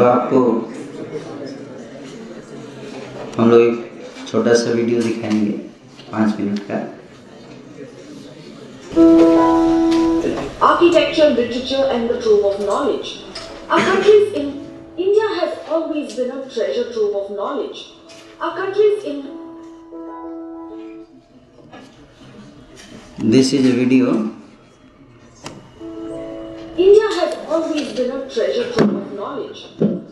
तो आपको हम लोग एक छोटा सा वीडियो दिखाएँगे पाँच मिनट का Architecture, literature, and the trove of knowledge. Our country's in India has always been a treasure trove of knowledge. Our country's in This is a video. India has always been a treasure trove of knowledge.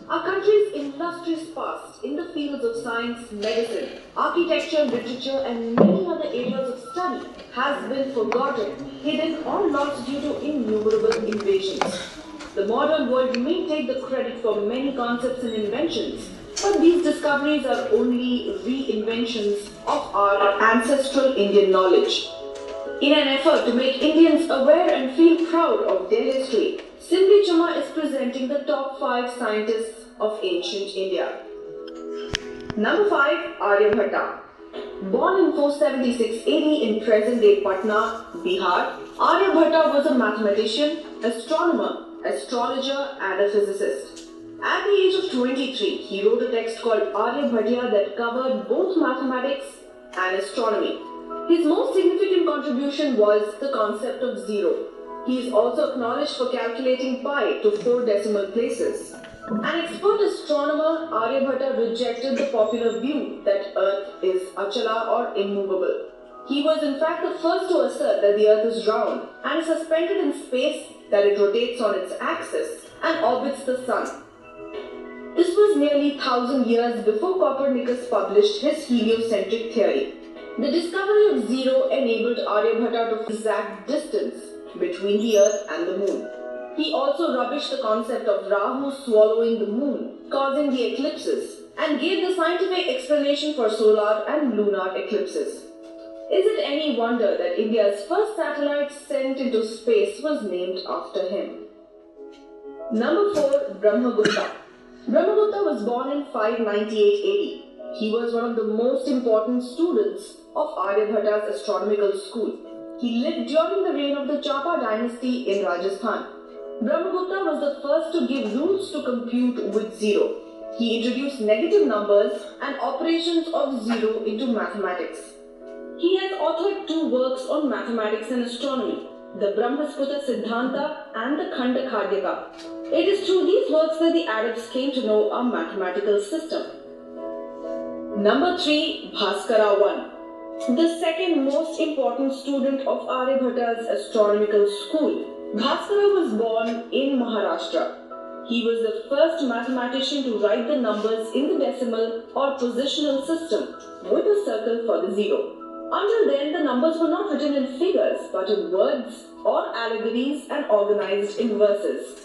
Our country's illustrious past in the fields of science, medicine, architecture, literature, and many other areas of study has been forgotten, hidden, or lost due to innumerable invasions. The modern world may take the credit for many concepts and inventions, but these discoveries are only reinventions of our ancestral Indian knowledge. In an effort to make Indians aware and feel proud of their history, Simli Chama is presenting the top 5 scientists of ancient India. Number 5 Aryabhatta. Born in 476 AD in present day Patna, Bihar, Aryabhatta was a mathematician, astronomer, astrologer, and a physicist. At the age of 23, he wrote a text called Aryabhatiya that covered both mathematics and astronomy. His most significant contribution was the concept of zero. He is also acknowledged for calculating pi to four decimal places. An expert astronomer, Aryabhatta rejected the popular view that Earth is achala or immovable. He was in fact the first to assert that the Earth is round and suspended in space, that it rotates on its axis and orbits the Sun. This was nearly 1000 years before Copernicus published his heliocentric theory. The discovery of zero enabled Aryabhatta to exact distance between the Earth and the Moon. He also rubbished the concept of Rahu swallowing the Moon, causing the eclipses, and gave the scientific explanation for solar and lunar eclipses. Is it any wonder that India's first satellite sent into space was named after him? Number 4 Brahmagupta. Brahmagupta was born in 598 AD. He was one of the most important students of Aryabhatta's astronomical school. He lived during the reign of the Chapa dynasty in Rajasthan. Brahmagupta was the first to give rules to compute with zero. He introduced negative numbers and operations of zero into mathematics. He has authored two works on mathematics and astronomy, the Brahmasputa Siddhanta and the Khanda Khadyaka. It is through these works that the Arabs came to know our mathematical system. Number 3 Bhaskara 1 The second most important student of Aryabhatta's astronomical school, Bhaskara was born in Maharashtra. He was the first mathematician to write the numbers in the decimal or positional system with a circle for the zero. Until then, the numbers were not written in figures but in words or allegories and organized in verses.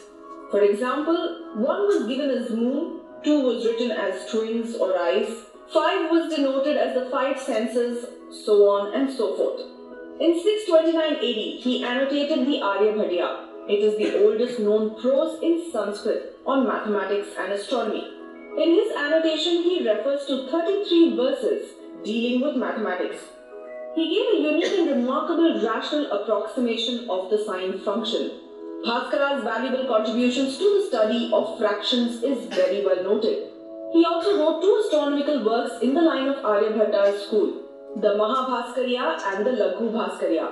For example, 1 was given as moon, 2 was written as twins or eyes, 5 was denoted as the five senses, so on and so forth. In 629 AD, he annotated the Aryabhatiya. It is the oldest known prose in Sanskrit on mathematics and astronomy. In his annotation, he refers to 33 verses dealing with mathematics. He gave a unique and remarkable rational approximation of the sine function. Bhaskara's valuable contributions to the study of fractions is very well noted. He also wrote two astronomical works in the line of Aryabhatta's school, the Mahabhaskarya and the Laghu Bhaskariya.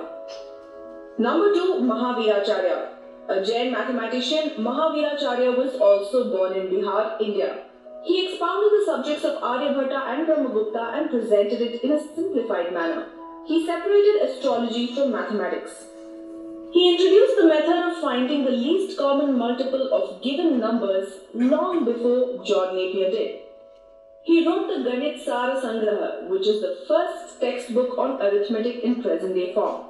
Number 2, Mahaviracharya. A Jain mathematician, Mahaviracharya was also born in Bihar, India. He expounded the subjects of Aryabhatta and Brahmagupta and presented it in a simplified manner. He separated astrology from mathematics. He introduced the method of finding the least common multiple of given numbers long before John Napier did. He wrote the Ganit Sara Sangraha, which is the first textbook on arithmetic in present day form.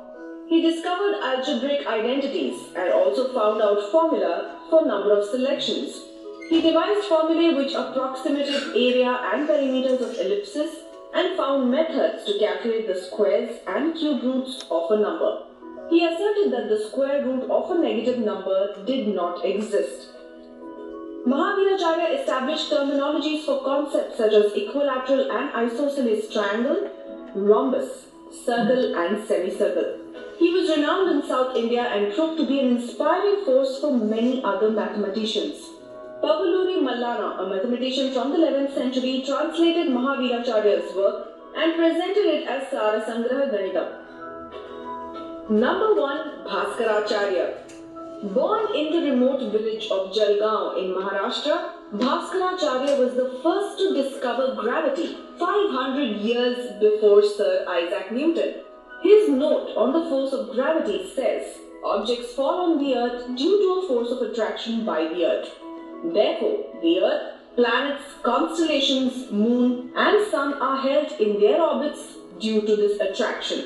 He discovered algebraic identities and also found out formula for number of selections. He devised formulae which approximated area and perimeters of ellipses and found methods to calculate the squares and cube roots of a number. He asserted that the square root of a negative number did not exist. Mahaviracharya established terminologies for concepts such as equilateral and isosceles triangle, rhombus, circle, and semicircle. He was renowned in South India and proved to be an inspiring force for many other mathematicians. Pavaluri Mallana, a mathematician from the 11th century, translated Mahaviracharya's work and presented it as Sarasangraha Ganitam. Number 1 Bhaskaracharya. Born in the remote village of Jalgaon in Maharashtra, Bhaskaracharya was the first to discover gravity 500 years before Sir Isaac Newton. His note on the force of gravity says objects fall on the earth due to a force of attraction by the earth. Therefore, the earth, planets, constellations, moon, and sun are held in their orbits due to this attraction.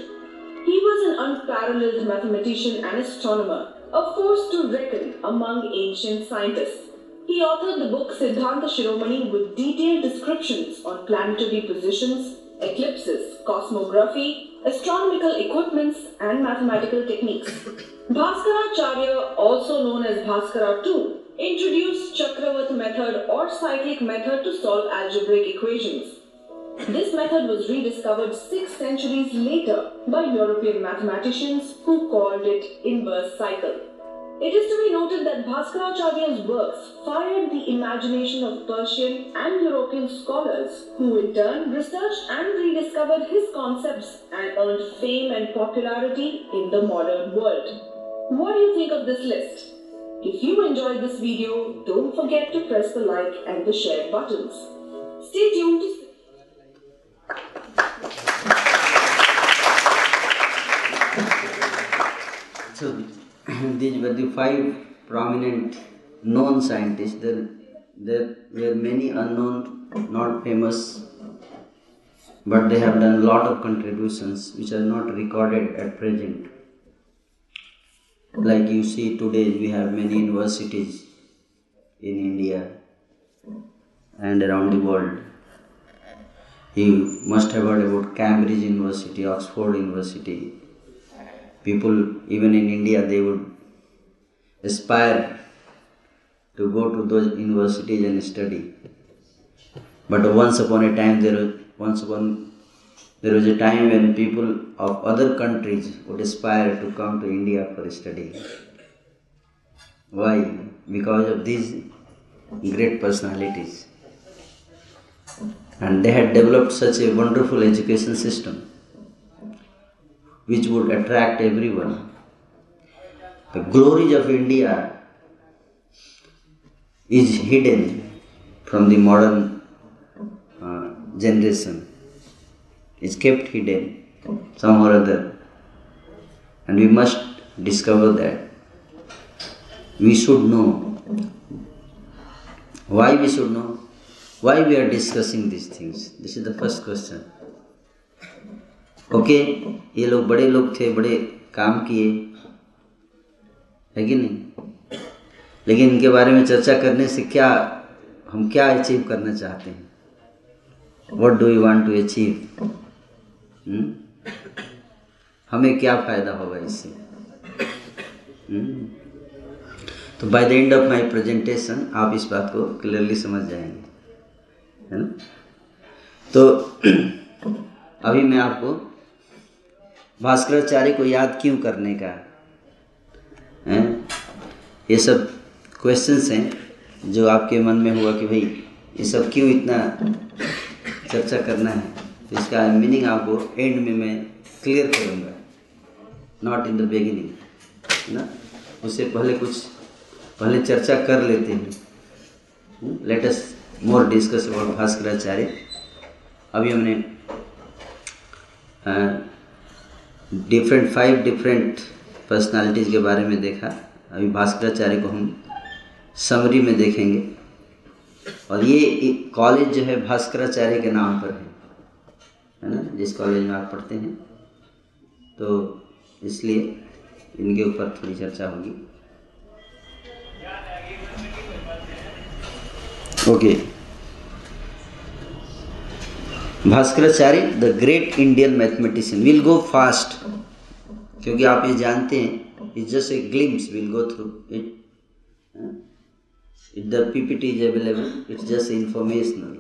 He was an unparalleled mathematician and astronomer, a force to reckon among ancient scientists. He authored the book Siddhanta Shiromani with detailed descriptions on planetary positions, eclipses, cosmography, astronomical equipments, and mathematical techniques. Bhaskaracharya, also known as Bhaskara II, introduced Chakravarti method or cyclic method to solve algebraic equations. This method was rediscovered six centuries later by European mathematicians who called it inverse cycle. It is to be noted that Bhaskaracharya's works fired the imagination of Persian and European scholars, who in turn researched and rediscovered his concepts and earned fame and popularity in the modern world. What do you think of this list? If you enjoyed this video, don't forget to press the like and the share buttons. Stay tuned So these were the five prominent known scientists. There, there were many unknown, not famous, but they have done a lot of contributions which are not recorded at present. Like you see today, we have many universities in India and around the world. You must have heard about Cambridge University, Oxford University, people even in India they would aspire to go to those universities and study. But once upon a time there was once upon there was a time when people of other countries would aspire to come to India for study. Why? Because of these great personalities. And they had developed such a wonderful education system which would attract everyone. The glories of India is hidden from the modern uh, generation. It's kept hidden some or other. And we must discover that. We should know. Why we should know? Why we are discussing these things? This is the first question. Okay ये लोग बड़े लोग थे, बड़े काम किए, है कि नहीं लेकिन इनके बारे में चर्चा करने से क्या हम क्या अचीव करना चाहते हैं what do you want to achieve हमें क्या फ़ायदा होगा इससे hmm? तो by the end of my presentation आप इस बात को क्लियरली समझ जाएँगे है ना? तो अभी मैं आपको भास्कराचार्य को याद क्यों करने का, है? ये सब क्वेश्चंस हैं जो आपके मन में हुआ कि भाई ये सब क्यों इतना चर्चा करना है? इसका मीनिंग आपको एंड में मैं क्लियर करूँगा। नॉट इन द बिगिनिंग है ना? उससे पहले कुछ, पहले चर्चा कर लेते हैं। Let us more discuss about Bhaskaracharya अभी हमने डिफरेंट फाइव डिफरेंट पर्सनालिटीज़ के बारे में देखा अभी भास्कराचार्य को हम समरी में देखेंगे और ये कॉलेज जो है भास्कराचार्य के नाम पर है है ना जिस कॉलेज में आप पढ़ते हैं तो इसलिए इनके ऊपर थोड़ी चर्चा होगी okay Bhaskaracharya the great Indian mathematician will go fast क्योंकि आप ये जानते हैं it's just a glimpse will go through it it the PPT is available it's just informational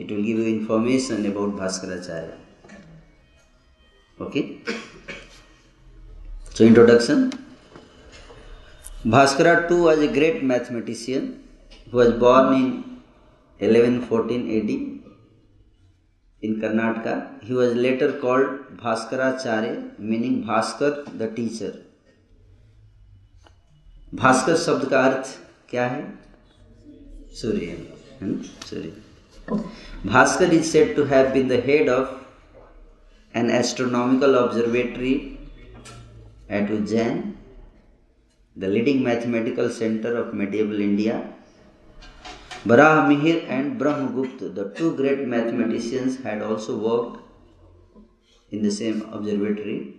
it will give you information about Bhaskaracharya okay so, introduction. Bhaskara too was a great mathematician. Who was born in 1114 AD in Karnataka. He was later called Bhaskaracharya, meaning Bhaskar the teacher. Bhaskar शब्द का अर्थ क्या है सूर्य है सूर्य Bhaskar is said to have been the head of an astronomical observatory at Ujjain, the leading mathematical center of medieval India. Barah and Brahmagupta, the two great mathematicians, had also worked in the same observatory.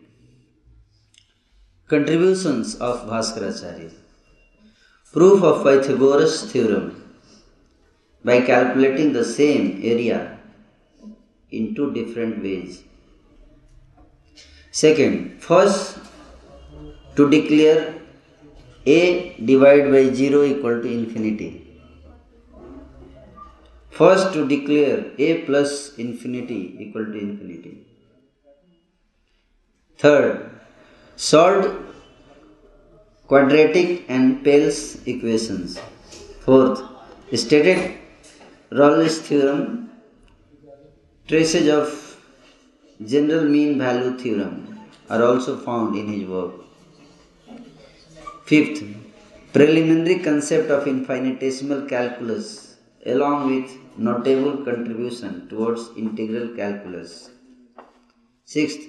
Contributions of Bhaskaracharya. Proof of Pythagoras theorem by calculating the same area in two different ways. Second, first to declare a divided by 0 equal to infinity. First to declare a plus infinity equal to infinity. Third, solved quadratic and Pell's equations. Fourth, stated Rolle's theorem, traces of general mean value theorem are also found in his work. Fifth, preliminary concept of infinitesimal calculus along with notable contribution towards integral calculus. Sixth,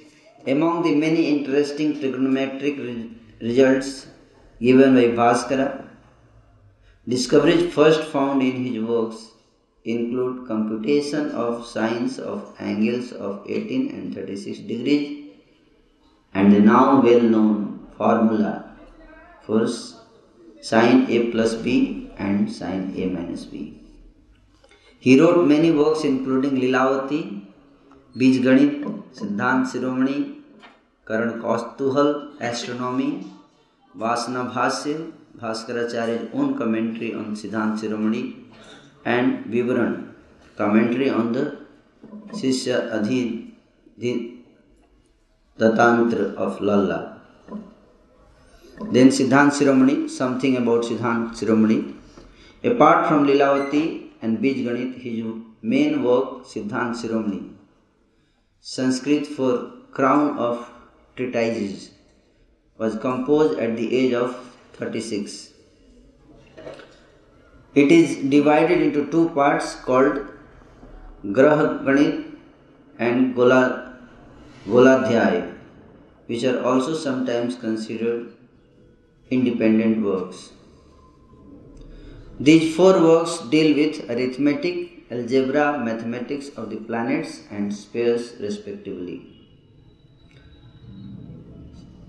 among the many interesting trigonometric re- results given by Bhaskara, discoveries first found in his works include computation of sines of angles of 18 and 36 degrees and the now well known formula for sine A plus B and sine A minus B. He wrote many works including Lilavati, Bijganit, Siddhant Siromani, Karan Kaustuhal, Astronomy, Vasana Bhasya, Bhaskaracharya's own commentary on Siddhant Siromani, and Vivaran, commentary on the Shishya Adhi Datantra of Lalla. Then Siddhant Siromani, something about Siddhant Siromani. Apart from Lilavati and Bij Ganit, his main work, Siddhant Siromani, Sanskrit for Crown of Treatises, was composed at the age of 36. It is divided into two parts called Grah Ganit and Gola, which are also sometimes considered independent works. These four works deal with arithmetic, algebra, mathematics of the planets and spheres respectively.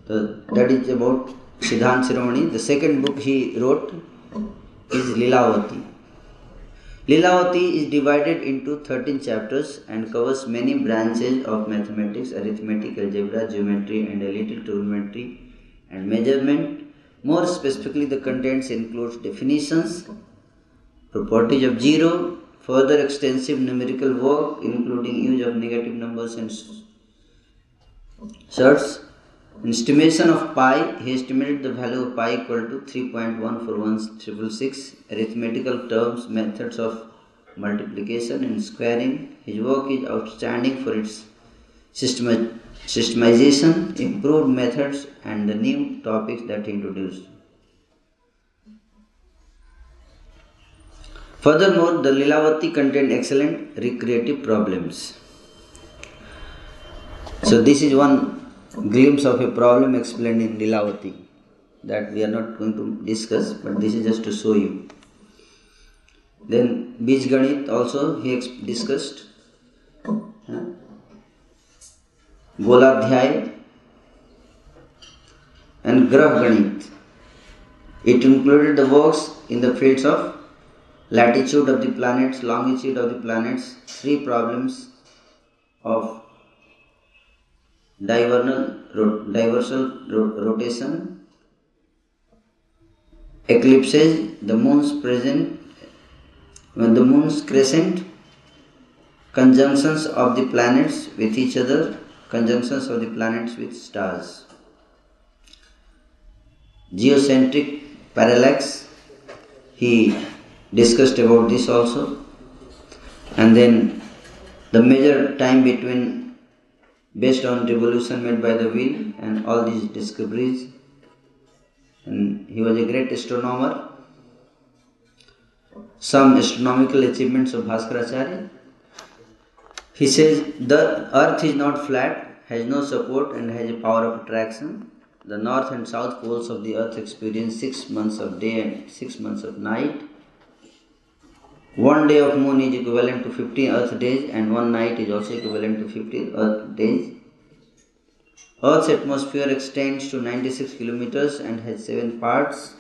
So that is about Siddhant Siromani. The second book he wrote is Lilavati. Lilavati is divided into 13 chapters and covers many branches of mathematics, arithmetic, algebra, geometry, and a little trigonometry and measurement. More specifically, the contents includes definitions, properties of zero, further extensive numerical work including use of negative numbers and surds, estimation of pi, he estimated the value of pi equal to 3.14166, arithmetical terms, methods of multiplication and squaring. His work is outstanding for its systema- systemization, improved methods, and the new topics that he introduced. Furthermore, the Lilavati contained excellent recreative problems. So, this is one glimpse of a problem explained in Lilavati that we are not going to discuss, but this is just to show you. Then Bij Ganit also he discussed. Goladhyay and Grah Ganit. It included the works in the fields of latitude of the planets, longitude of the planets, three problems of diurnal ro- diversal ro- rotation, eclipses, the moon's present, when the moon's crescent, conjunctions of the planets with each other, conjunctions of the planets with stars, geocentric parallax. He discussed about this also. And then the major time between based on revolution made by the wheel and all these discoveries. And he was a great astronomer. Some astronomical achievements of Bhaskaracharya. He says the earth is not flat, has no support, and has a power of attraction. The north and south poles of the earth experience six months of day and six months of night. One day of moon is equivalent to 50 earth days, and one night is also equivalent to 50 earth days. Earth's atmosphere extends to 96 kilometers and has seven parts.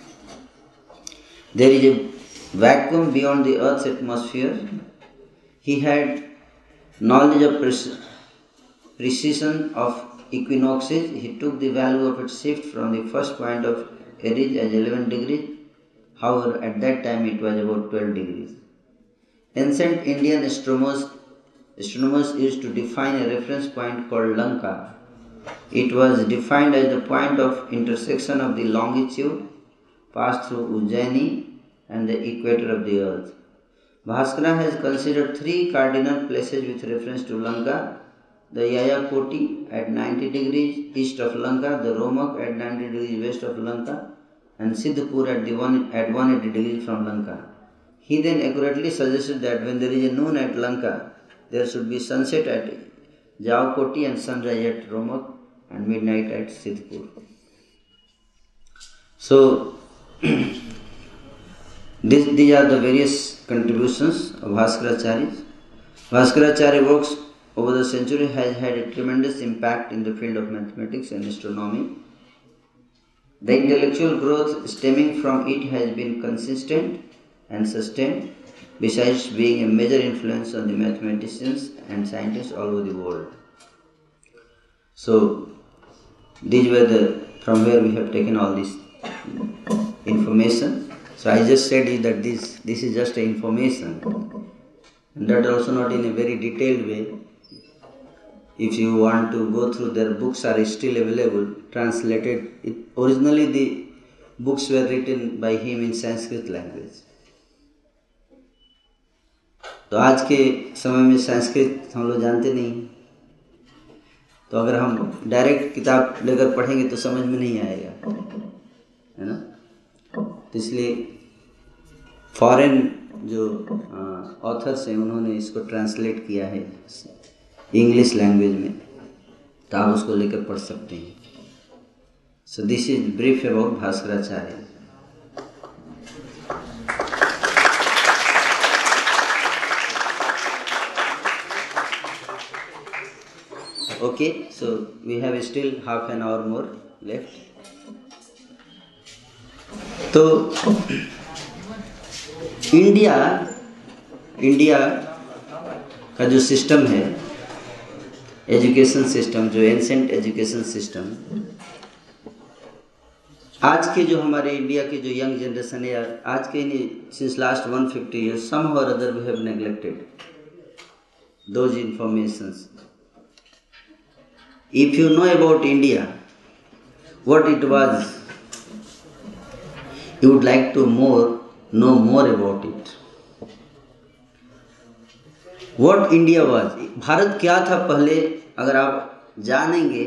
There is a vacuum beyond the Earth's atmosphere. He had knowledge of precision of equinoxes. He took the value of its shift from the first point of Aries as 11 degrees. However, at that time it was about 12 degrees. Ancient Indian astronomers, astronomers used to define a reference point called Lanka it was defined as the point of intersection of the longitude passed through Ujjaini and the equator of the earth. Bhaskara has considered three cardinal places with reference to Lanka the Yayakoti at 90 degrees east of Lanka, the Romak at 90 degrees west of Lanka, and Siddhpur at, the one, at 180 degrees from Lanka. He then accurately suggested that when there is a noon at Lanka, there should be sunset at Jaokoti and sunrise at Romak and midnight at Siddhpur. So, this, these are the various contributions of Bhaskaracharya. Bhaskaracharya works over the century has had a tremendous impact in the field of mathematics and astronomy. The intellectual growth stemming from it has been consistent and sustained, besides being a major influence on the mathematicians and scientists all over the world. So, these were the from where we have taken all this information. So I just said that this this is just information, and that also not in a very detailed way. If you want to go through, their books are still available, translated. It, originally, the books were written by him in Sanskrit language. तो आज के समय में संस्कृत हम लोग जानते नहीं तो अगर हम डायरेक्ट किताब लेकर पढ़ेंगे तो समझ में नहीं आएगा है ना तो इसलिए फॉरेन जो ऑथर्स हैं उन्होंने इसको ट्रांसलेट किया है इंग्लिश लैंग्वेज में। तो आप उसको लेकर पढ़ सकते हैं। So this is brief about Bhaskaracharya Okay, so we have still half an hour more left. तो इंडिया इंडिया का जो सिस्टम है एजुकेशन सिस्टम जो एंसेंट एजुकेशन सिस्टम आज के जो हमारे इंडिया के जो यंग जनरेशन है आज के नहीं since last one fifty years some or other we have neglected those informations If you know about India, what it was, you would like to more know more about it. What India was, Bharat क्या था पहले? अगर आप जानेंगे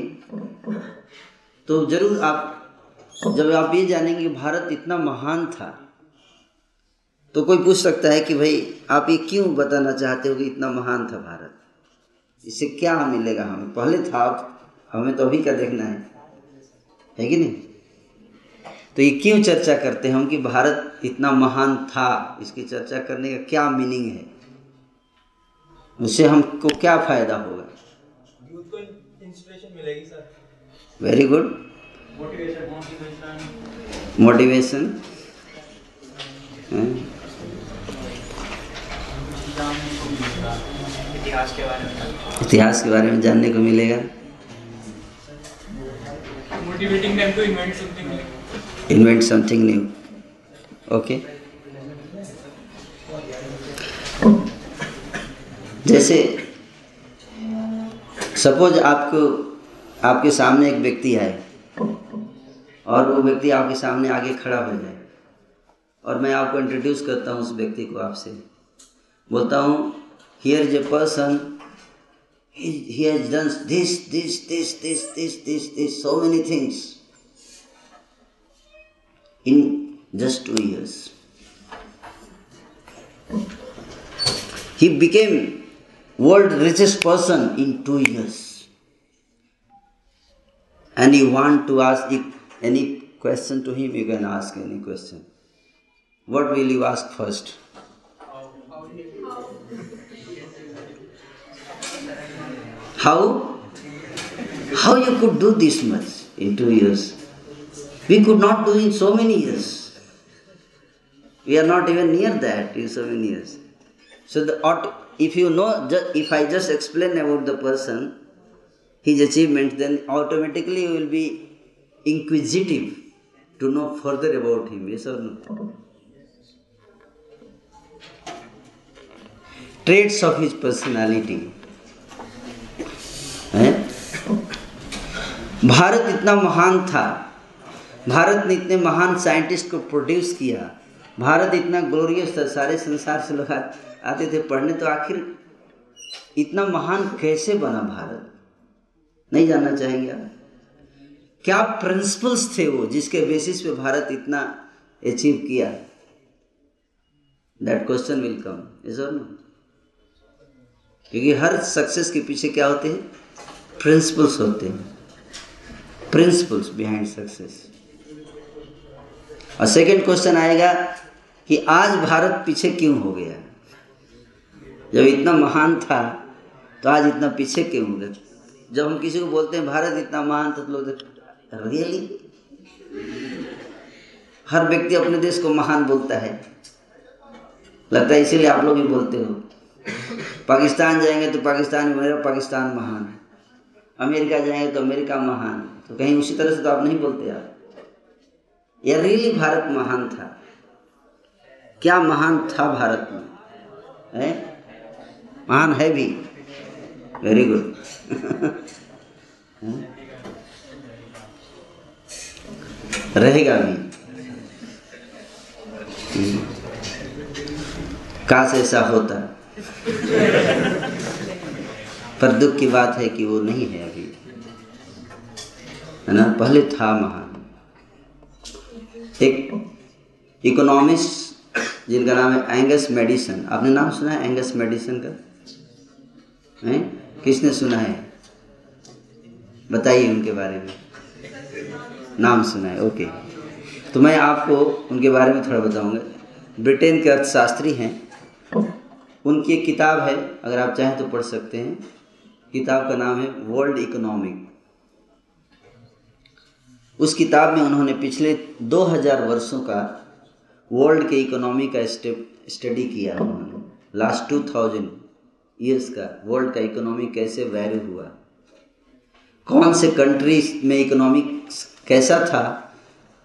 तो ज़रूर आप जब आप ये जानेंगे भारत इतना महान था तो कोई पूछ सकता है कि भाई आप ये क्यों बताना चाहते हो कि इतना महान था भारत? इससे क्या मिलेगा हमें? पहले था हमें तो अभी क्या देखना है। है कि नहीं? तो ये क्यों चर्चा करते हैं हम कि भारत इतना महान था? इसकी चर्चा करने का क्या मीनिंग है? उससे हमको क्या फ़ायदा होगा? वेरी गुड मोटिवेशन इतिहास के बारे में जानने को मिलेगा। Motivating them to invent something new. Invent something new. Okay. जैसे सपोज़ आपको आपके सामने एक व्यक्ति आए और वो व्यक्ति आपके सामने आगे खड़ा हो जाए और मैं आपको इंट्रोड्यूस करता हूँ उस व्यक्ति को आपसे बोलता हूँ here is a person he has done this, this, this, this, this, this, this, so many things in just two years. He became world richest person in two years. And you want to ask any question to him, you can ask any question. What will you ask first? How? How you could do this much in two years? We could not do in so many years. We are not even near that in so many years. So the aut- if you know, ju- if I just explain about the person, his achievement, then automatically you will be inquisitive to know further about him. Yes or no? Traits of his personality. है भारत इतना महान था भारत ने इतने महान scientist को produce किया। भारत इतना ग्लोरियस था, सारे संसार से लोग आते थे पढ़ने तो आखिर इतना महान कैसे बना भारत? नहीं जानना चाहेंगे आप? क्या प्रिंसिपल्स थे वो जिसके बेसिस पे भारत इतना अचीव किया? That question will come is और नो क्योंकि हर सक्सेस के पीछे क्या होते हैं? प्रिंसिपल्स होते हैं। प्रिंसिपल्स बिहाइंड सक्सेस और सेकंड क्वेश्चन आएगा कि आज भारत पीछे क्यों हो गया? जब इतना महान था तो आज इतना पीछे क्यों हो गया? जब हम किसी को बोलते हैं, भारत इतना महान था तो लोग रियली हर व्यक्ति अपने देश को महान बोलता है। लगता है इसीलिए आप लोग भी बोलते हो। पाकिस्तान जाएँगे तो पाकिस्तान मेरा पाकिस्तान महान है। अमेरिका जाएँगे तो अमेरिका महान है। तो कहीं उसी तरह से तो आप नहीं बोलते आप या रियली भारत महान था। क्या महान था भारत में? है? महान है भी। वेरी गुड रहेगा भी। काश ऐसा होता। पर दुख की बात है कि वो नहीं है अभी। है ना? पहले था महान। एक इकोनॉमिस्ट जिनका नाम है एंगस मेडिसन आपने नाम सुना है एंगस मेडिसन का? हैं? किसने सुना है? बताइए उनके बारे में। नाम सुना है, ओके। तो मैं आपको उनके बारे में थोड़ा बताऊँगा। ब्रिटेन के अर्थशास्त्री हैं। उनकी एक किताब है, अगर आप चाहें तो पढ़ सकते हैं। किताब का नाम है वर्ल्ड इकोनॉमिक उस किताब में उन्होंने पिछले 2000 वर्षों का वर्ल्ड के इकोनॉमी का स्टडी किया उन्होंने। लास्ट 2000 ईयर्स का वर्ल्ड का इकोनॉमी कैसे वैल्यू हुआ? कौन से कंट्रीज़ में इकोनॉमी कैसा था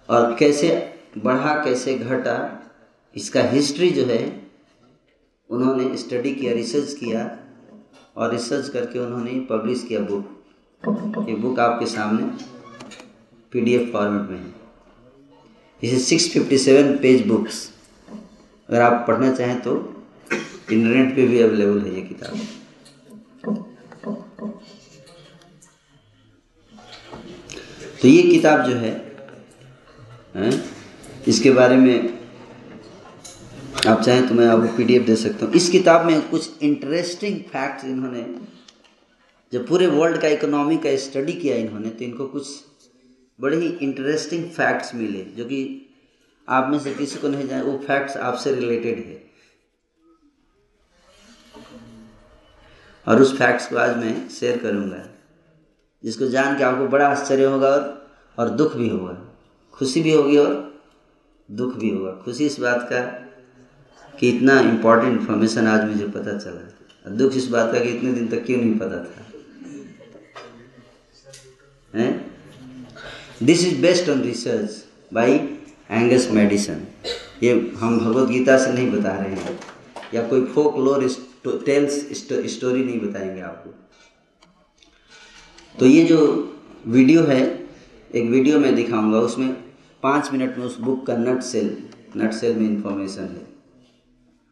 और कैसे बढ़ा, कैसे घटा, इसका हिस्ट्री जो है उन्होंने स्टडी किया रिसर्च किया और रिसर्च करके उन्होंने पब्लिश किया बुक ये बुक आपके सामने पीडीएफ फॉर्मेट में है। इसे six fifty seven page books अगर आप पढ़ना चाहें तो इंटरनेट पे भी अवेलेबल है ये किताब। तो ये किताब जो है हैं, इसके बारे में आप चाहें तो मैं आपको पीडीएफ दे सकता हूँ। इस किताब में कुछ इंटरेस्टिंग फैक्ट्स इन्होंने जब पूरे वर्ल्ड का इकोनॉमी का स्टडी किया इन्होंने तो इनको कुछ बड़े ही इंटरेस्टिंग फैक्ट्स मिले, जो कि आप में से किसी को नहीं जाए वो फैक्ट्स आपसे रिलेटेड है। और उस फैक्ट्स को आज मैं शेयर करूँगा, जिसको जान के आपको बड़ा आश्चर्य होगा और और दुख भी होगा। खुशी भी होगी और दुख भी होगा। खुशी इस बात का कि इतना इम्पोर्टेंट इन्फॉर्मेशन आज मुझे पता चला और दुख इस बात का कि इतने दिन तक क्यों नहीं पता था? हैं? This is based on research by Angus Maddison ये हम भगवत गीता से नहीं बता रहे हैं। या कोई फोक लोर टेल्स स्टोरी नहीं बताएँगे आपको। तो ये जो वीडियो है, एक वीडियो मैं दिखाऊँगा, उसमें पाँच मिनट में उस बुक का नट सेल नट सेल में इंफॉर्मेशन है।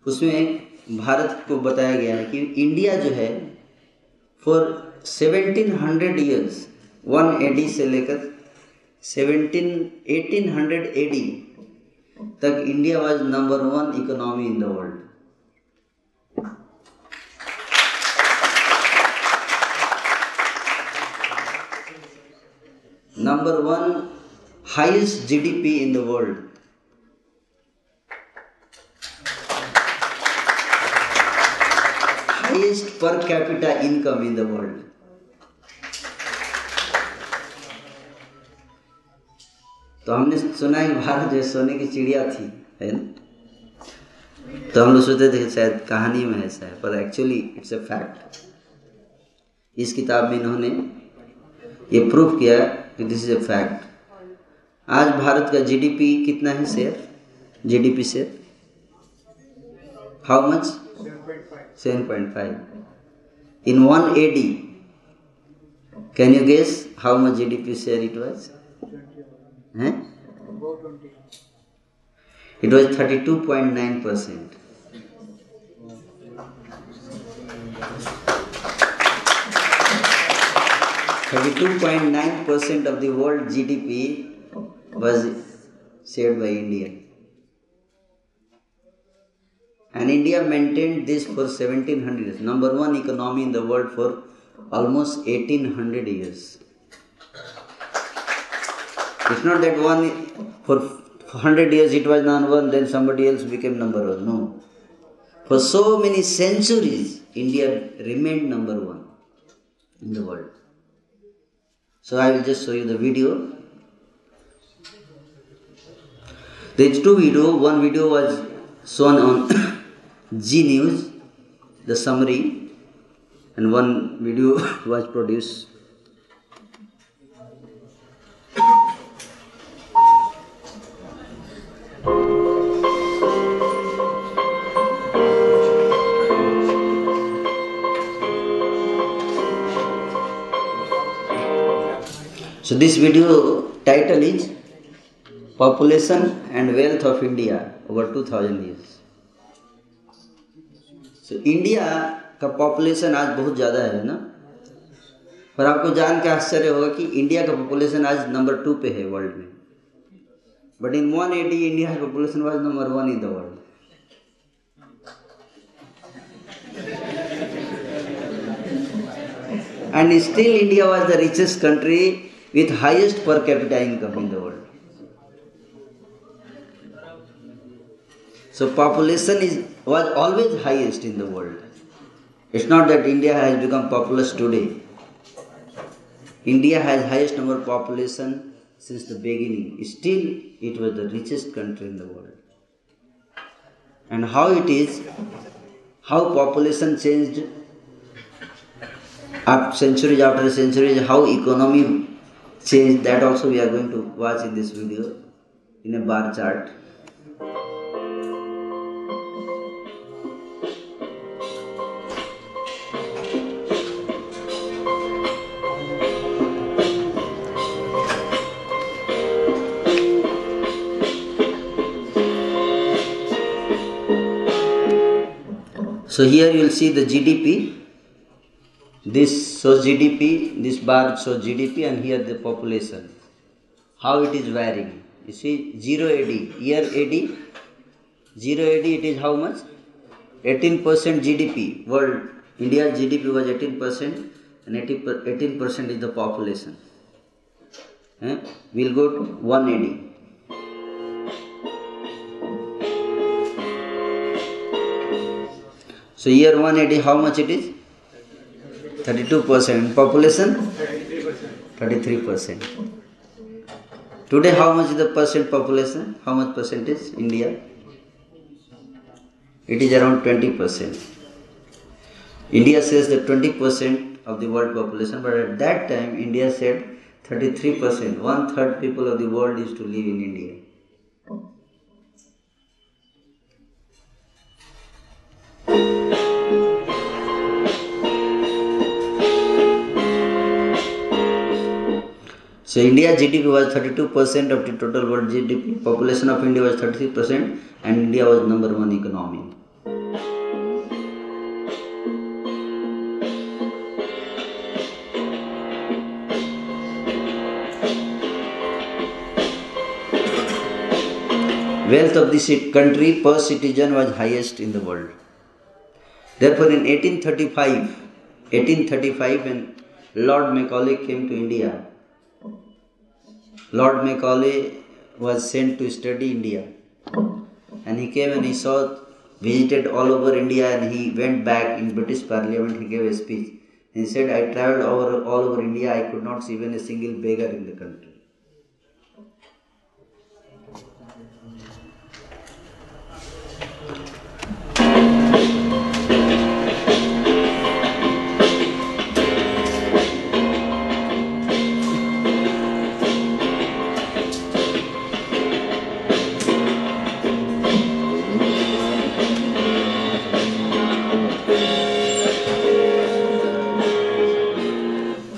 उसमें भारत को बताया गया है कि इंडिया जो है फॉर 1700 ईयर्स वन एडी से लेकर 17 1800 एडी तक India was number one economy in the world number one highest GDP in the world. Highest per capita income in the world. तो हमने सुना है कि भारत जो सोने की चिड़िया थी, है ना? तो हम लोग सोचते थे शायद कहानी में ऐसा है, पर एक्चुअली इट्स ए फैक्ट इस किताब में इन्होंने ये प्रूफ किया कि दिस इज़ ए फैक्ट आज भारत का जीडीपी कितना है share GDP share how much seven point five in one AD can you guess how much GDP share it was Hmm? It was 32.9 percent. Thirty-two point nine percent of the world GDP was shared by India, and India maintained this for seventeen hundred years. Number one economy in the world for almost eighteen hundred years. It's not that one for 100 years it was number one, then somebody else became number one. No. For so many centuries, India remained number one in the world. So I will just show you the video. There is two video. One video was shown on G News, the summary, and one video was produced. This video title is population and wealth of India over two thousand years. So, india का population आज बहुत ज़्यादा है ना? पर आपको जान के आश्चर्य होगा कि इंडिया का पॉपुलेशन आज नंबर टू पे है वर्ल्ड में। But in one eighty India का population was number one in the world and still India was the richest country with highest per capita income in the world. So population is was always highest in the world. It's not that India has become populous today. India has highest number of population since the beginning. Still, it was the richest country in the world. And how it is, how population changed after centuries after centuries, how economy changed, that also we are going to watch in this video in a bar chart. So here you will see the GDP. This shows GDP, this bar shows GDP and here the population. How it is varying. You see 0 AD, year AD, 0 AD it is how much? 18% GDP. World, India GDP was 18% and 18% is the population. Eh? We'll go to 1 AD. So year 180 how much it is? 32%. Population? 33%. Today how much is the percent population? How much percent is India? It is around 20%. India says that 20% of the world population, but at that time India said 33%. One third people of the world used to live in India. So India GDP was 32% of the total world GDP. Population of India was 33% and India was number one economy. Wealth of the country per citizen was highest in the world. Therefore, in 1835, 1835, when Lord Macaulay came to India, Lord Macaulay was sent to study India, and he came and he saw, visited all over India, and he went back in British Parliament. He gave a speech. He said, "I travelled over all over India. I could not see even a single beggar in the country."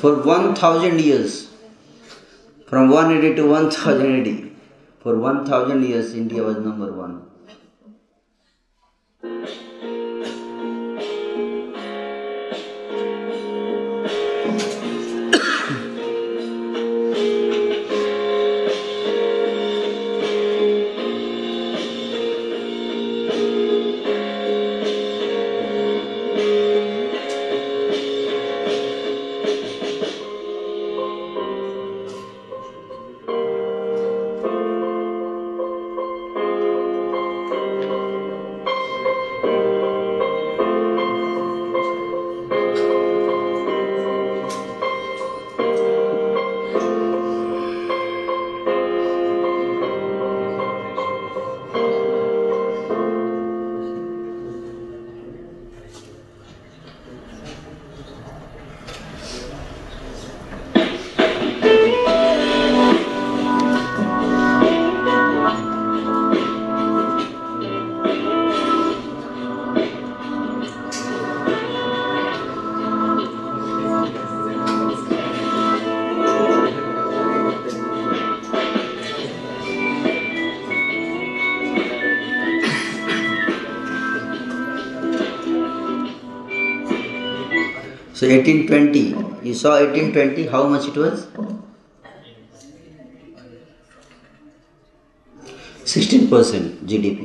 For 1000 years. From 180 to 1080 for 1000 years india was number 1 1820 you saw 1820 how much it was? 16% gdp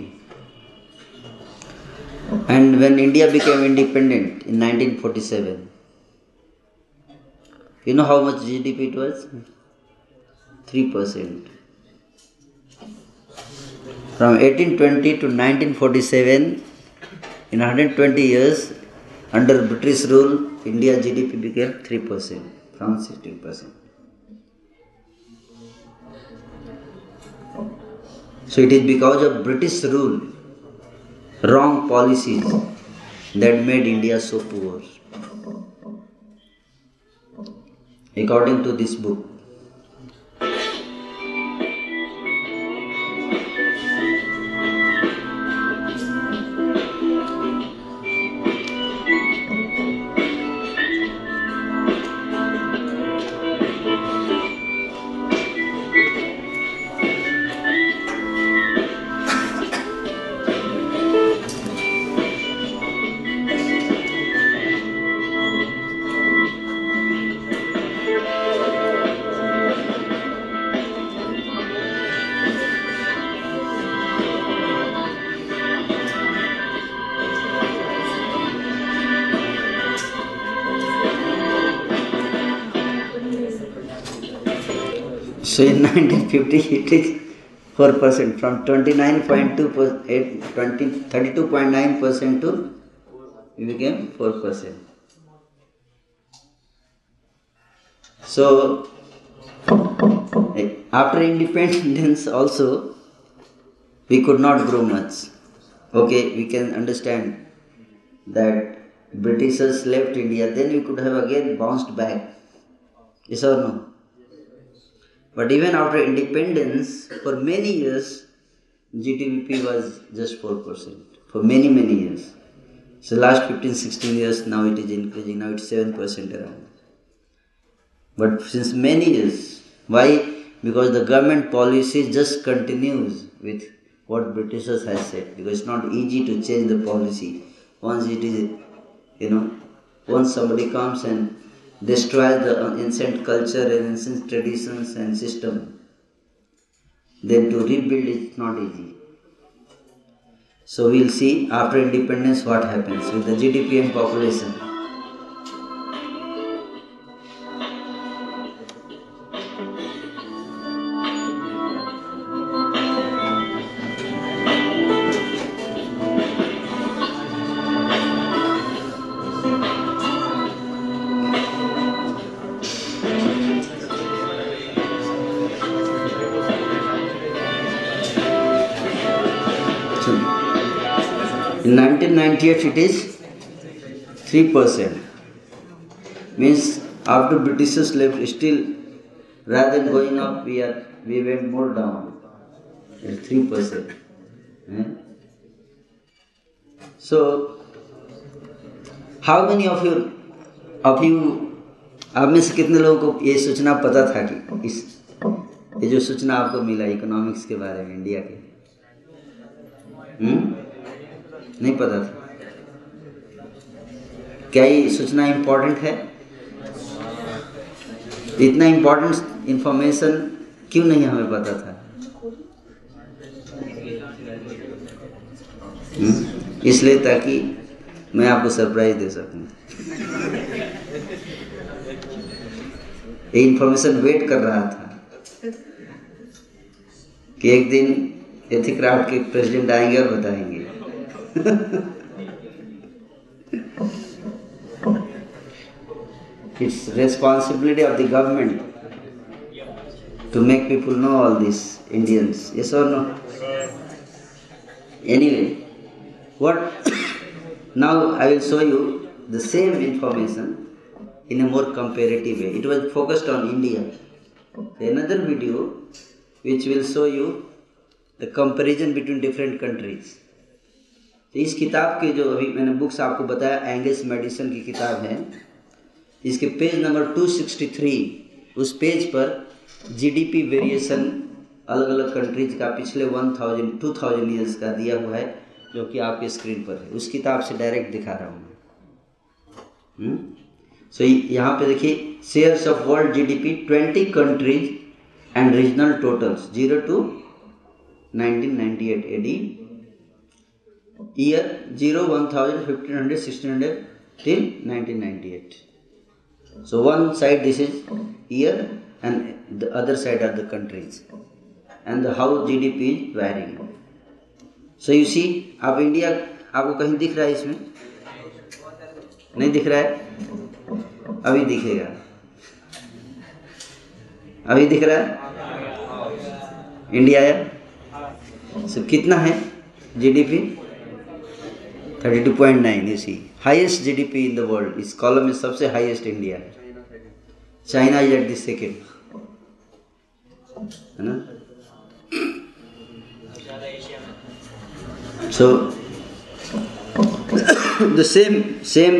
and when india became independent in 1947 you know how much gdp it was? 3% from 1820 to 1947 in 120 years under british rule india gdp became 3% from 16% so it is because of british rule wrong policies that made india so poor. According to this book So in 1950 it is 4% from 29.2 percent, 20, 32.9 percent to it became 4 percent. So eh, after independence also we could not grow much. Okay, we can understand that Britishers left India, then we could have again bounced back. Yes or no? But even after independence, for many years, GDP was just 4%. For many, many years. So last 15, 16 years, now it is increasing. Now it's 7% around. But since many years, Why? Because the government policy just continues with what Britishers has said. Because it's not easy to change the policy. Once it is, you know, once somebody comes and destroys the ancient culture and ancient traditions and system, then to rebuild is not easy. So we'll see after independence what happens with the GDP and population. 1898 it is 3% means after britishers left still rather than going up we are we went more down at 3% eh? so how many of you of you आप में से कितने लोगों को ये सूचना पता था कि इस ये जो सूचना आपको मिला इकोनॉमिक्स के बारे में इंडिया के हुँ? नहीं पता था। क्या ये सूचना इम्पोर्टेंट है? इतना इम्पोर्टेंट इंफॉर्मेशन क्यों नहीं हमें पता था? हम्म? इसलिए ताकि मैं आपको सरप्राइज़ दे सकूँ। ये इंफॉर्मेशन वेट कर रहा था कि एक दिन एथिक्राफ्ट के प्रेसिडेंट आएँगे और बताएँगे। it's responsibility of the government to make people know all these indians. Yes or no? Anyway what now i will show you the same information in a more comparative way. It was focused on india. Another video which will show you the comparison between different countries तो इस किताब के जो अभी मैंने books आपको बताया Angus medicine की किताब है, इसके पेज नंबर 263 उस पेज पर जीडीपी वेरिएशन अलग अलग कंट्रीज़ का पिछले 1000 2000 ईयर्स का दिया हुआ है, जो कि आपके स्क्रीन पर है। उस किताब से डायरेक्ट दिखा रहा हूँ मैं। सो यहाँ पे देखिए shares of world GDP 20 countries and regional totals zero to 1998 AD year 0 1000 1500 1600 till 1998 so one side this is year and the other side are the countries and the how gdp is varying so you see अब India आपको कहीं दिख रहा है इसमें नहीं दिख रहा है अभी दिखेगा अभी दिख रहा है इंडिया है so, कितना है GDP highest GDP in the world इस कॉलम में सबसे हाईएस्ट इंडिया है. चाइना इज़ एट द है ना? So the same same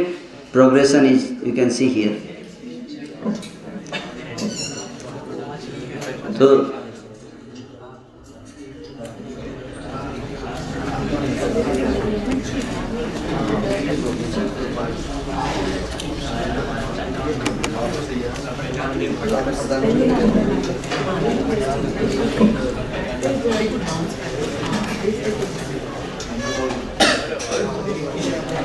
progression is you can see here तो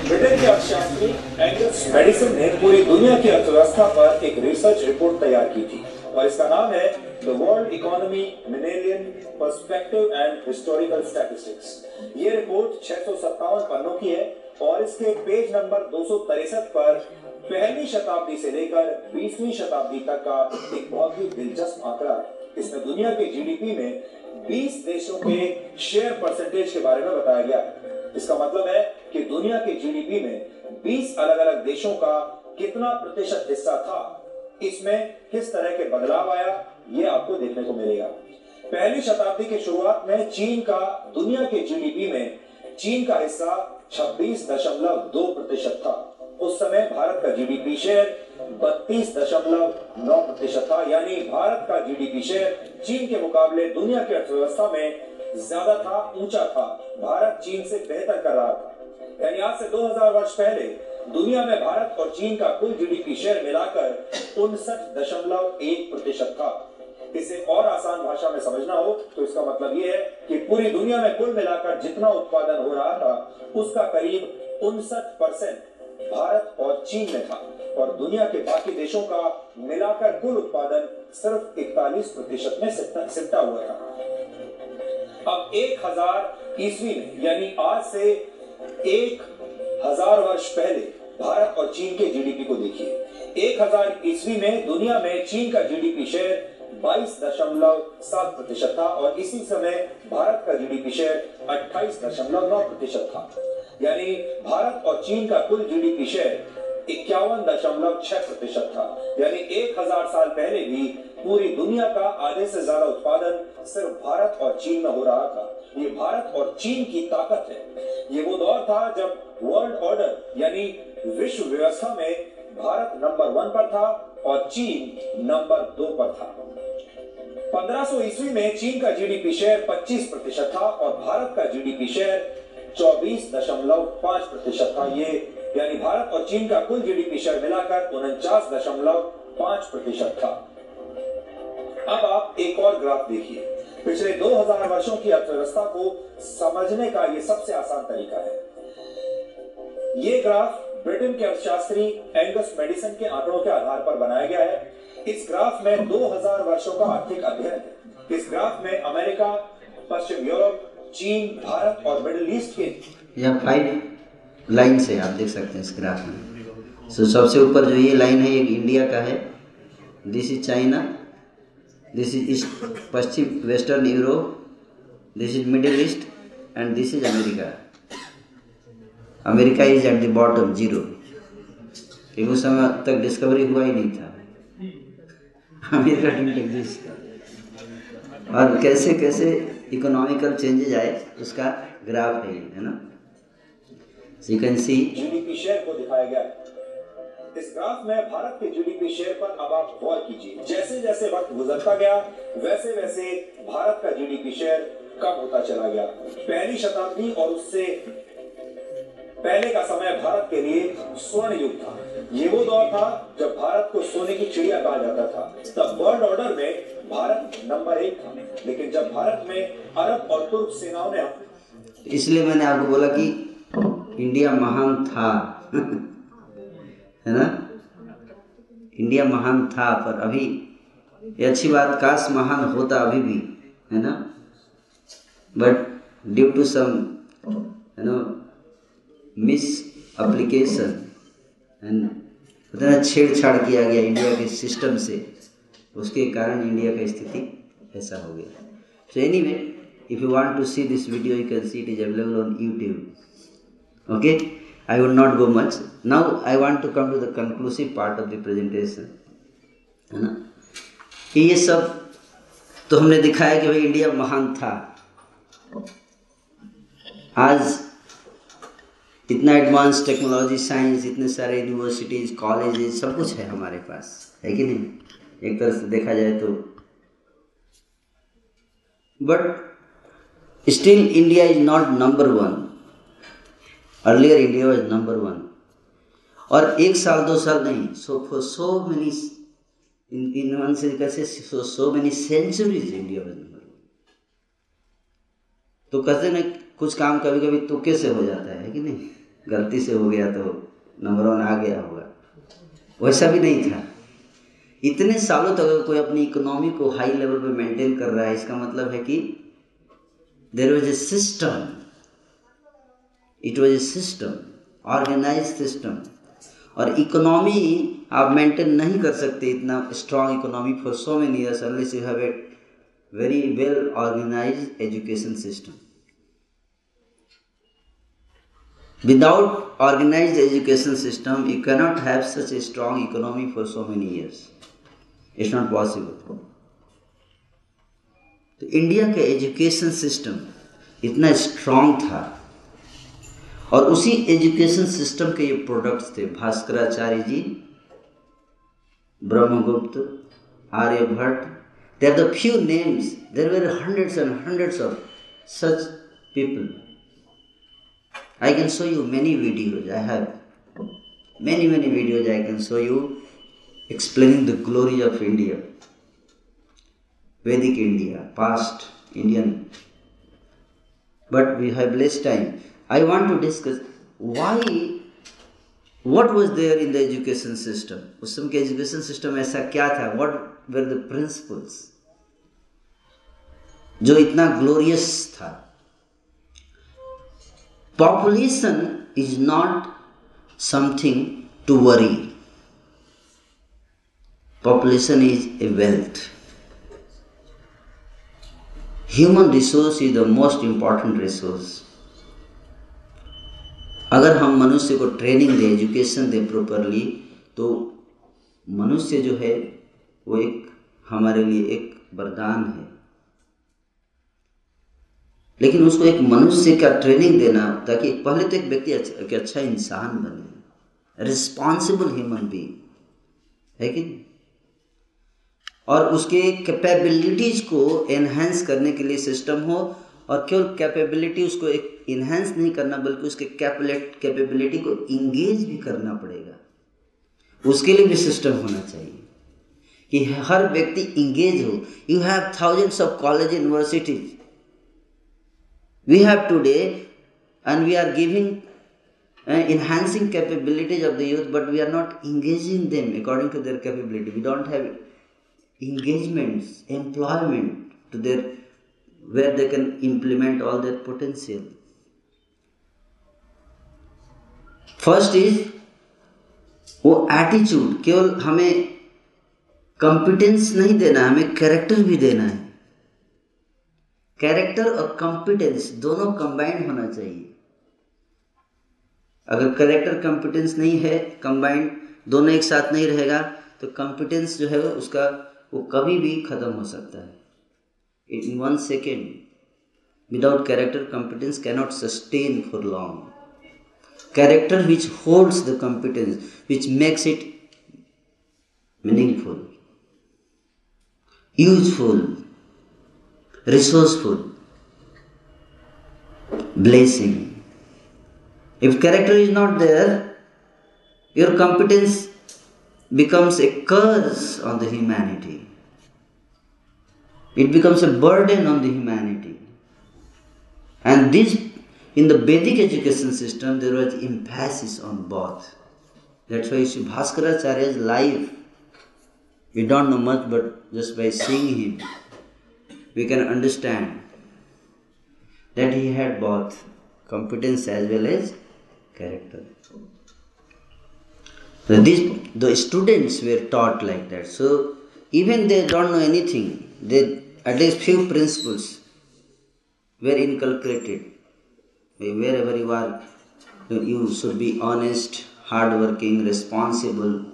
ब्रिटेन के अर्थशास्त्री एंगल्स मेडिसन ने पूरी दुनिया की अर्थव्यवस्था पर एक रिसर्च रिपोर्ट तैयार की थी और इसका नाम है the world economy millennium perspective and historical statistics ये रिपोर्ट छह पन्नों की है और इसके पेज नंबर दो पर पहली शताब्दी से लेकर बीसवीं शताब्दी तक का एक बहुत ही दिलचस्प आंकड़ा है। इसमें दुनिया के जीडीपी में 20 देशों के शेयर परसेंटेज के बारे में बताया गया है। इसका मतलब है कि दुनिया के जीडीपी में 20 अलग अलग देशों का कितना प्रतिशत हिस्सा था, इसमें किस तरह के बदलाव आया ये आपको देखने को मिलेगा। पहली शताब्दी के शुरुआत में चीन का, दुनिया के जीडीपी में चीन का हिस्सा 26.2 प्रतिशत था। उस समय भारत का जीडीपी शेयर बत्तीस दशमलव नौ प्रतिशत था। यानी भारत का जीडीपी शेयर चीन के मुकाबले दुनिया की अर्थव्यवस्था में ज़्यादा था, ऊँचा था। भारत चीन से बेहतर कर रहा था। यानी आज से 2000 वर्ष पहले दुनिया में भारत और चीन का कुल जीडीपी शेयर मिलाकर उनसठ दशमलव एक प्रतिशत था। इसे और आसान भाषा में समझना हो तो इसका मतलब यह है कि पूरी दुनिया में कुल मिलाकर जितना उत्पादन हो रहा था, उसका करीब उनसठ परसेंट भारत और चीन में था। और दुनिया के बाकी देशों का मिलाकर कुल उत्पादन सिर्फ़ इकतालीस प्रतिशत में सिमटा हुआ था। अब एक हज़ार ईस्वी में, यानी आज से एक हज़ार वर्ष पहले भारत और चीन के जीडीपी को देखिए। एक हज़ार ईस्वी में दुनिया में चीन का जीडीपी शेयर बाईस दशमलव सात प्रतिशत था और इसी समय भारत का जीडीपी शेयर अट्ठाईस दशमलव नौ प्रतिशत था। यानी भारत और चीन का कुल जीडीपी शेयर इक्यावन दशमलव छह प्रतिशत था। यानी एक हज़ार साल पहले भी पूरी दुनिया का आधे से ज़्यादा उत्पादन सिर्फ़ भारत और चीन में हो रहा था। ये भारत और चीन की ताकत है। ये वो दौर था जब वर्ल्ड ऑर्डर यानी विश्व व्यवस्था में भारत नंबर वन पर था और चीन नंबर दो पर था। 1500 ईस्वी में चीन का जीडीपी शेयर 25 प्रतिशत था और भारत का जीडीपी शेयर 24.5 प्रतिशत था। ये यानी भारत और चीन का कुल जीडीपी शेयर मिलाकर उनचास दशमलव पाँच प्रतिशत था। अब आप एक और ग्राफ देखिए। पिछले 2000 वर्षों की अर्थव्यवस्था को समझने का ये सबसे आसान तरीका है। ये ग्राफ ब्रिटेन के अर्थशास्त्री एंगस मेडिसन के आंकड़ों के आधार पर बनाया गया है। इस ग्राफ में 2000 वर्षों का आर्थिक अध्ययन है। इस ग्राफ में अमेरिका, पश्चिम यूरोप, चीन, भारत और मिडिल ईस्ट के यह फाइव लाइन से आप देख सकते हैं इस ग्राफ में। सो सबसे ऊपर जो ये लाइन है ये इंडिया का है। This is China this is east Paschim western Europe this is Middle East and this is America America is at the bottom zero क्योंकि उस समय तक डिस्कवरी हुआ ही नहीं था। अमेरिका एग्जिस्ट और कैसे कैसे इकोनॉमिकल चेंजेज आए, उसका ग्राफ है है ना? So can see GDP share को दिखाया गया। इस ग्राफ में भारत के जीडीपी शेयर पर अब आप गौर कीजिए। जैसे जैसे वक्त गुजरता गया, वैसे वैसे भारत का जीडीपी शेयर कम होता चला गया। पहली शताब्दी और उससे पहले का समय भारत के लिए स्वर्ण युग था। ये वो दौर था जब भारत को सोने की चिड़िया कहा जाता था। तब वर्ल्ड ऑर्डर में भारत नंबर एक था। लेकिन जब भारत में अरब और तुर्क सेनाओं ने इसलिए मैंने आपको बोला कि इंडिया महान था। है ना? इंडिया महान था, पर अभी ये अच्छी बात, काश महान होता अभी भी, है ना? But due to some you know misapplication and उतना छेड़छाड़ किया गया इंडिया के सिस्टम से। उसके कारण इंडिया का स्थिति ऐसा हो गया। So anyway if you want to see this video you can see it is available on YouTube okay I would not go much now I want to come to the conclusive part of the presentation है ना? कि ये सब तो हमने दिखाया कि भाई इंडिया महान था। आज इतना एडवांस टेक्नोलॉजी साइंस इतने सारे यूनिवर्सिटीज कॉलेजेस सब कुछ है हमारे पास, है कि नहीं? एक तरह से देखा जाए तो। But still India is not number one earlier India was number one और एक साल, दो साल नहीं so for so many in in one से कैसे so so many centuries India was number one तो कहते ना, कुछ काम कभी कभी तुक्के से हो जाता है कि नहीं? गलती से हो गया तो नंबर वन आ गया होगा। वैसा भी नहीं था। इतने सालों तक अगर कोई अपनी इकोनॉमी को हाई लेवल पे मेंटेन कर रहा है, इसका मतलब है कि there was a system it was a system organized system और इकोनॉमी आप मेंटेन नहीं कर सकते इतना strong economy for so many years unless you have a very well organised education system without organise education system you cannot have such a strong economy for so many years it's not possible तो India के education system इतना strong था। और उसी education system के ये product थे। Bhaskaracharya ji, Brahmagupta, Aryabhatta there the few names there were hundred and hundred of such people I can show you many videos. I have many, many videos I can show you explaining the glory of India. Vedic India, past Indian. But we have less time. I want to discuss why what was there in the education system उस समय के education system ऐसा क्या था what were the principles जो इतना glorious था population is not something to worry population is a wealth human resource is the most important resource अगर हम मनुष्य को ट्रेनिंग दें एजुकेशन दें प्रॉपरली तो मनुष्य जो है वो एक हमारे लिए एक वरदान है लेकिन उसको एक मनुष्य का ट्रेनिंग देना ताकि पहले तो एक व्यक्ति अच्छा, अच्छा इंसान बने। रिस्पॉन्सिबल ह्यूमन बींग है कि और उसके कैपेबिलिटीज को एनहेंस करने के लिए सिस्टम हो और केवल कैपेबिलिटी उसको एक इन्हेंस नहीं करना बल्कि उसके कैपेबिलिटी को इंगेज भी करना पड़ेगा। उसके लिए भी सिस्टम होना चाहिए। कि हर व्यक्ति इंगेज हो। You have thousands of college universities We have today and we are giving enhancing capabilities of the youth but we are not engaging them according to their capability we don't have engagements employment to their where they can implement all their potential. First is वो attitude केवल हमें competence नहीं देना हमें character भी देना है character और कॉम्पिटेंस दोनों कंबाइंड होना चाहिए। अगर कैरेक्टर कॉम्पिटेंस नहीं है कंबाइंड दोनों एक साथ नहीं रहेगा तो कॉम्पिटेंस जो है उसका वो कभी भी खत्म हो सकता है। It in one second without character competence cannot sustain for long character which holds the competence which makes it meaningful useful resourceful, blessing. If character is not there, your competence becomes a curse on the humanity. It becomes a burden on the humanity. And this, in the Vedic education system, there was emphasis on both. That's why see Bhaskaracharya's life, we don't know much, but just by seeing him, we can understand that he had both competence as well as character. So the students were taught like that. So even they don't know anything, they at least few principles were inculcated. Wherever you are, you should be honest, hardworking, responsible.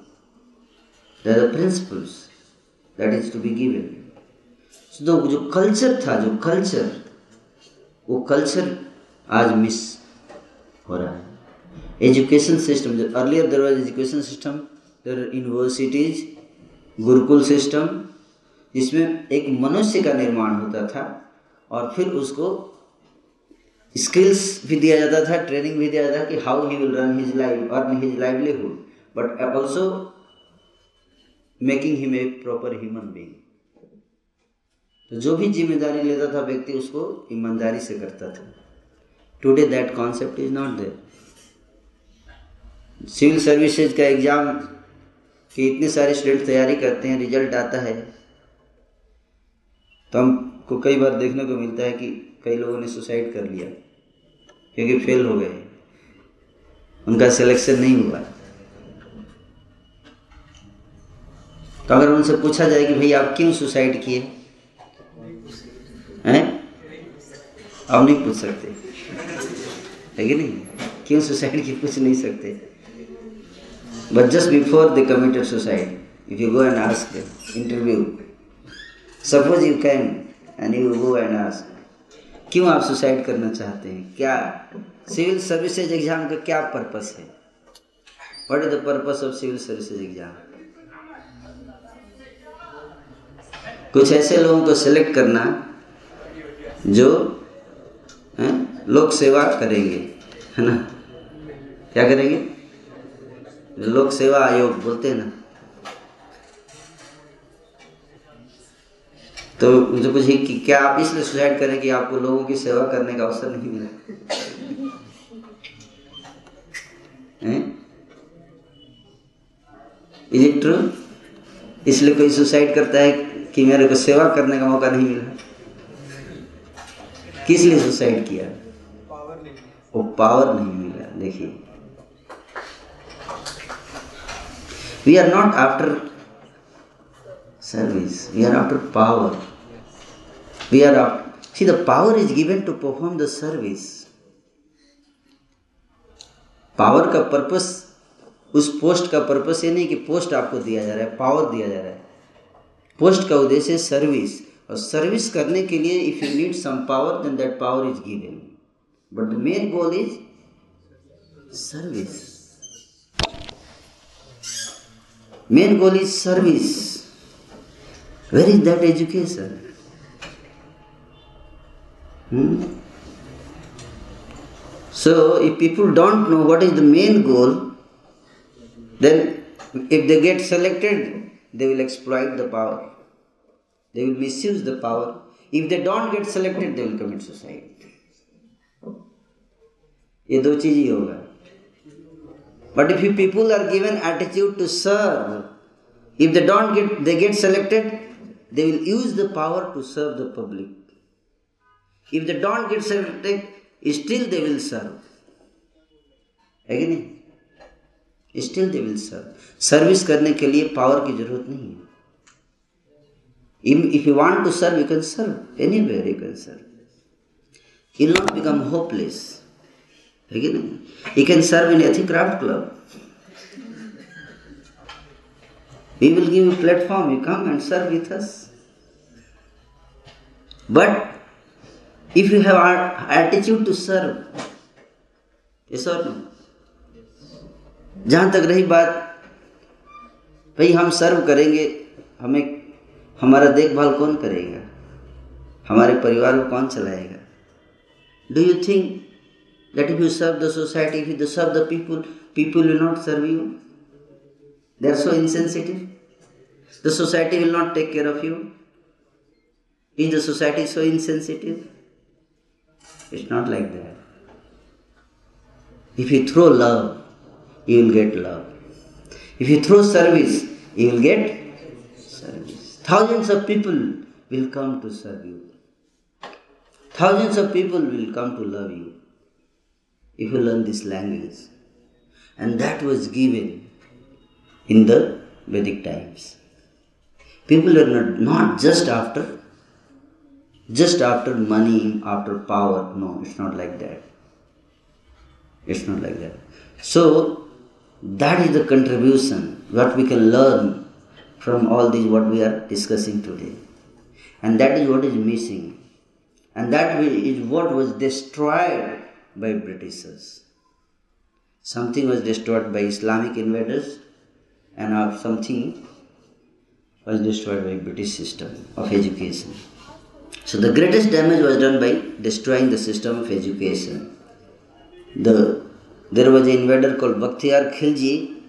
There are principles that is to be given. The जो culture था, जो culture वो culture आज miss हो रहा है। Education system जो earlier there was education system universities gurukul system जिसमें एक मनुष्य का निर्माण होता था और फिर उसको स्किल्स भी दिया जाता था ट्रेनिंग भी दिया जाता था कि how he will run his life earn his livelihood but also making him a proper human being तो जो भी ज़िम्मेदारी लेता था व्यक्ति उसको ईमानदारी से करता था। Today that concept is not there civil services का एग्ज़ाम कि इतने सारे स्टूडेंट तैयारी करते हैं रिज़ल्ट आता है तो हमको कई बार देखने को मिलता है कि कई लोगों ने सुसाइड कर लिया, क्योंकि फेल हो गए। उनका सिलेक्शन नहीं हुआ। तो अगर उनसे पूछा जाए कि भाई आप क्यों सुसाइड किए? हैं? आप नहीं पूछ सकते। है कि नहीं? क्यों सुसाइड किए पूछ नहीं सकते? But just before they committed suicide if you go and ask interview suppose you can and you go and ask क्यों आप सुसाइड करना चाहते हैं? क्या सिविल सर्विसेज़ एग्ज़ाम का क्या पर्पस है? What is the purpose of civil services exam कुछ ऐसे लोगों को सिलेक्ट करना जो हैं, लोक सेवा करेंगे है ना? क्या करेंगे? लोक सेवा आयोग बोलते हैं ना। तो उनसे पूछिए कि क्या आप इसलिए सुसाइड करें कि आपको लोगों की सेवा करने का अवसर नहीं मिला? इज़ इट ट्रू इसलिए कोई सुसाइड करता है कि मेरे को सेवा करने का मौका नहीं मिला। किस लिए सुसाइड किया वो पावर नहीं मिला देखिए we are not after service. We are after power. We are after. See, the power is given to perform the service. Power का पर्पस उस पोस्ट का पर्पस ये नहीं कि पोस्ट आपको दिया जा रहा है पावर दिया जा रहा है पोस्ट का उद्देश्य सर्विस और सर्विस करने के लिए if you need some power then that power is given but the main goal is service main goal is service where is that education so if people don't know what is the main goal then if they get selected they will exploit the power They will misuse the power. If they don't get selected, they will commit suicide. ये दो चीज़ ही होगा but if you people are given attitude to serve if they don't get they get selected they will use the power to serve the public. If they don't get selected, still they will serve. है कि नहीं still they will serve service करने के लिए power की ज़रूरत नहीं है want to serve you can serve anywhere you can serve you not become hopeless है कि नहीं यू कैन सर्व इन एथी craft club We will give you platform, you come and serve with us. But if you have our attitude to serve, yes or no? जहाँ तक रही बात भाई हम सर्व करेंगे हमें हमारा देखभाल कौन करेगा? हमारे परिवार को कौन चलाएगा? Do you think that if you serve the society if you serve the people people will not serve you they are so insensitive the society will not take care of you is the society so insensitive it's not like that if you throw love you will get love if you throw service you will get Thousands of people will come to serve you. Thousands of people will come to love you if you learn this language. And that was given in the Vedic times. People are not, not just after just after money, after power. No, it's not like that. It's not like that. So that is the contribution what we can learn from all these what we are discussing today. And that is what is missing. And that is what was destroyed by Britishers. Something was destroyed by Islamic invaders and something was destroyed by British system of education. So the greatest damage was done by destroying the system of education. The, there was an invader called Bakhtiyar Khilji.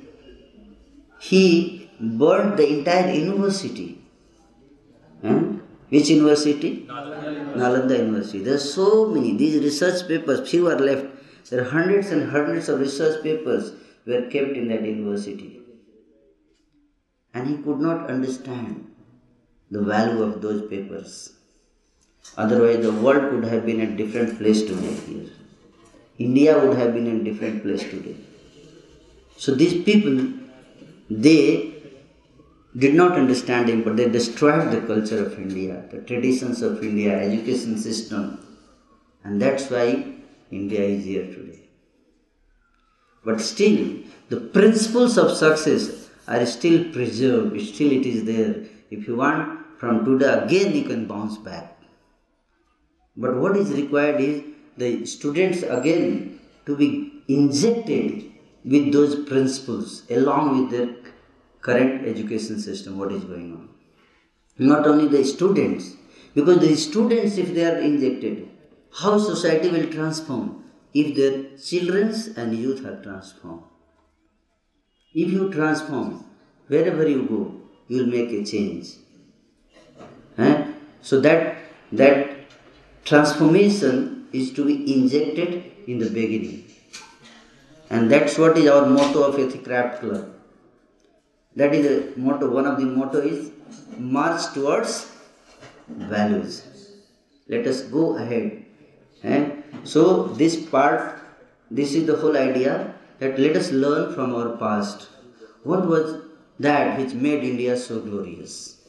He burned the entire university. Huh? Which university? Nalanda University. There are so many. These research papers, few are left. There are hundreds and hundreds of research papers were kept in that university. And he could not understand the value of those papers. Otherwise, the world could have been a different place today here. India would have been a different place today. So these people, they did not understand him, but they destroyed the culture of India, the traditions of India, education system. And that's why India is here today. But still, the principles of success are still preserved, still it is there. If you want, from today again you can bounce back. But what is required is the students again to be injected with those principles along with their current education system, what is going on. not only the students, because the students, if they are injected, how society will transform if their children and youth are transformed. If you transform, wherever you go, you will make a change. Eh? So that that transformation is to be injected in the beginning. And that's what is our motto of Ethicraft Club. That is a motto. One of the motto is march towards values. Let us go ahead. And so this part, this is the whole idea that let us learn from our past. What was that which made India so glorious?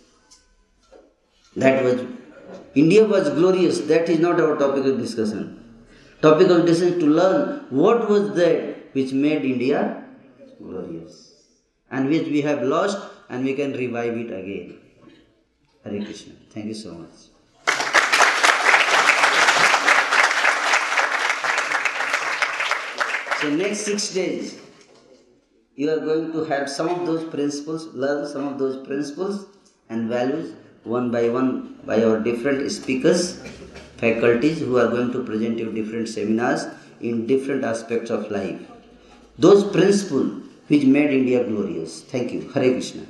That was India was glorious. That is not our topic of discussion. Topic of discussion to learn what was that which made India glorious and which we have lost and we can revive it again. Hare Krishna. Thank you so much. So next six days, you are going to have some of those principles, learn some of those principles and values one by one by our different speakers, faculties who are going to present you different seminars in different aspects of life. Those principles which made India glorious. Thank you. Hare Krishna.